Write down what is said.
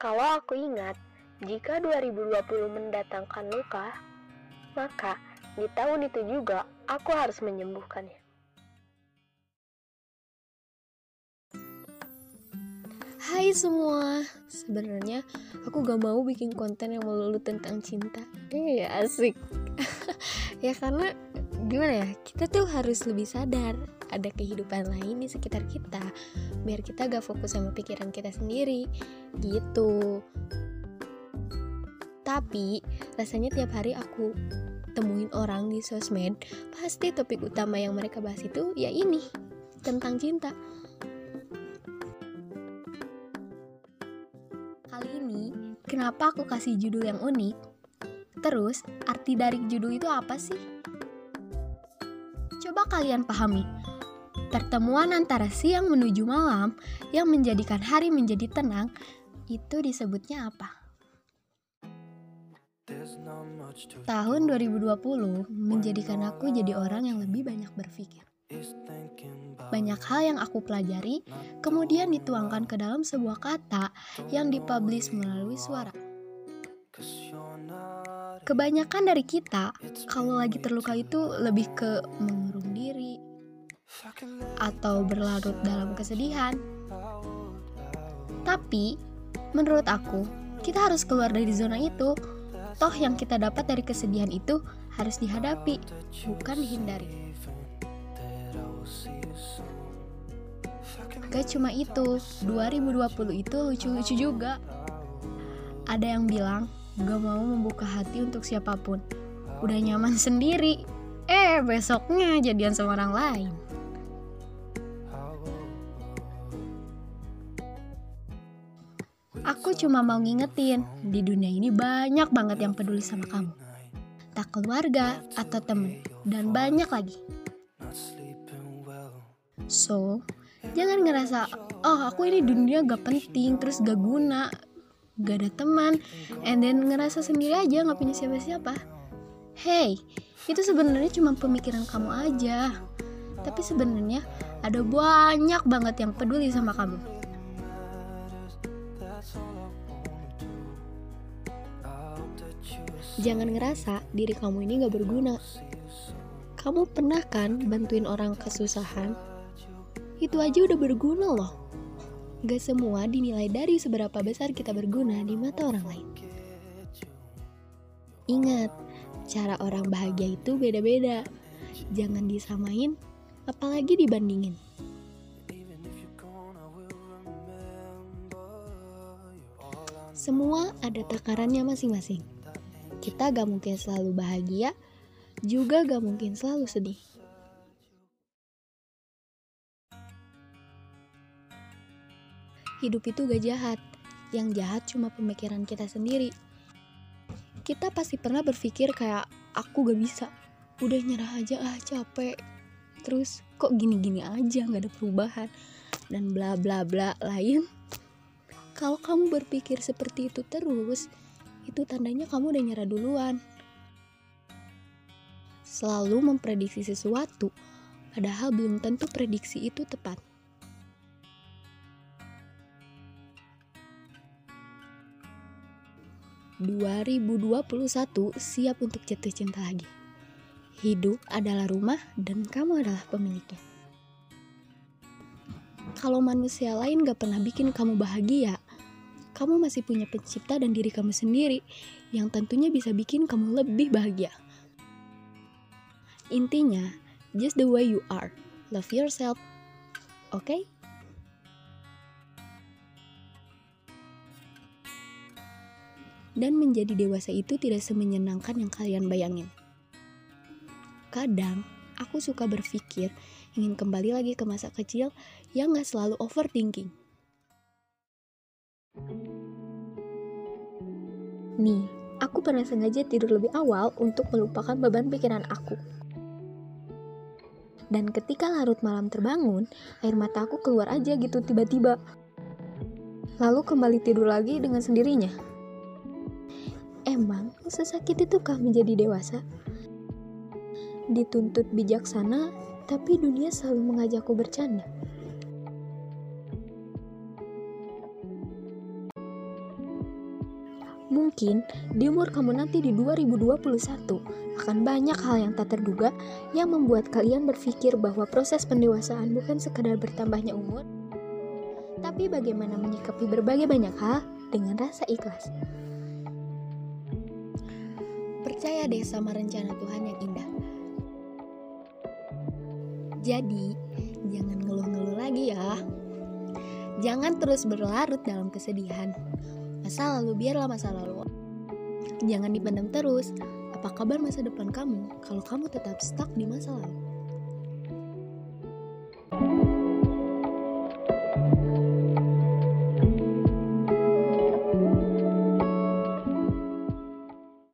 Kalau aku ingat, jika 2020 mendatangkan luka, maka di tahun itu juga aku harus menyembuhkannya. Hai semua, sebenarnya aku gak mau bikin konten yang melulu tentang cinta. Eh asik. ya karena gimana ya, kita tuh harus lebih sadar ada kehidupan lain di sekitar kita, biar kita gak fokus sama pikiran kita sendiri, gitu. Tapi rasanya tiap hari aku temuin orang di sosmed, pasti topik utama yang mereka bahas itu ya ini tentang cinta. Kali ini, kenapa aku kasih judul yang unik? Terus, arti dari judul itu apa sih? Kalian pahami. Pertemuan antara siang menuju malam yang menjadikan hari menjadi tenang, itu disebutnya apa? Tahun 2020 menjadikan aku jadi orang yang lebih banyak berpikir. Banyak hal yang aku pelajari kemudian dituangkan ke dalam sebuah kata yang dipublish melalui suara. Kebanyakan dari kita, kalau lagi terluka itu lebih ke mengurung diri atau berlarut dalam kesedihan. Tapi, menurut aku, kita harus keluar dari zona itu. Toh yang kita dapat dari kesedihan itu harus dihadapi, bukan dihindari. Gak cuma itu, 2020 itu lucu-lucu juga. Ada yang bilang, gak mau membuka hati untuk siapa pun. Udah nyaman sendiri. Eh, besoknya jadian sama orang lain. Aku cuma mau ngingetin, di dunia ini banyak banget yang peduli sama kamu. Tak keluarga atau temen, dan banyak lagi. So, jangan ngerasa, oh aku ini dunia gak penting, terus gak guna, gak ada teman, and then ngerasa sendiri aja gak punya siapa-siapa. Hey, itu sebenarnya cuma pemikiran kamu aja. Tapi sebenarnya ada banyak banget yang peduli sama kamu. Jangan ngerasa diri kamu ini gak berguna. Kamu pernah kan bantuin orang kesusahan? Itu aja udah berguna loh. Gak semua dinilai dari seberapa besar kita berguna di mata orang lain. Ingat, cara orang bahagia itu beda-beda. Jangan disamain, apalagi dibandingin. Semua ada takarannya masing-masing. Kita gak mungkin selalu bahagia, juga gak mungkin selalu sedih. Hidup itu gak jahat, yang jahat cuma pemikiran kita sendiri. Kita pasti pernah berpikir kayak, aku gak bisa, udah nyerah aja ah capek. Terus kok gini-gini aja gak ada perubahan, dan bla bla bla lain. Kalau kamu berpikir seperti itu terus, itu tandanya kamu udah nyerah duluan. Selalu memprediksi sesuatu, padahal belum tentu prediksi itu tepat. ...2021 siap untuk jatuh cinta lagi. Hidup adalah rumah dan kamu adalah pemiliknya. Kalau manusia lain gak pernah bikin kamu bahagia, kamu masih punya pencipta dan diri kamu sendiri yang tentunya bisa bikin kamu lebih bahagia. Intinya, just the way you are. Love yourself. Oke? Okay? Dan menjadi dewasa itu tidak semenyenangkan yang kalian bayangin. Kadang, aku suka berpikir ingin kembali lagi ke masa kecil yang gak selalu overthinking. Nih, aku pernah sengaja tidur lebih awal untuk melupakan beban pikiran aku. Dan ketika larut malam terbangun, air mata aku keluar aja gitu tiba-tiba. Lalu kembali tidur lagi dengan sendirinya. Emang sesakit itukah menjadi dewasa? Dituntut bijaksana, tapi dunia selalu mengajakku bercanda. Mungkin di umur kamu nanti di 2021 akan banyak hal yang tak terduga yang membuat kalian berpikir bahwa proses pendewasaan bukan sekadar bertambahnya umur, tapi bagaimana menyikapi berbagai banyak hal dengan rasa ikhlas. Percaya deh sama rencana Tuhan yang indah. Jadi, jangan ngeluh-ngeluh lagi ya. Jangan terus berlarut dalam kesedihan. Masa lalu biarlah masa lalu. Jangan dipendam terus. Apa kabar masa depan kamu kalau kamu tetap stuck di masa lalu?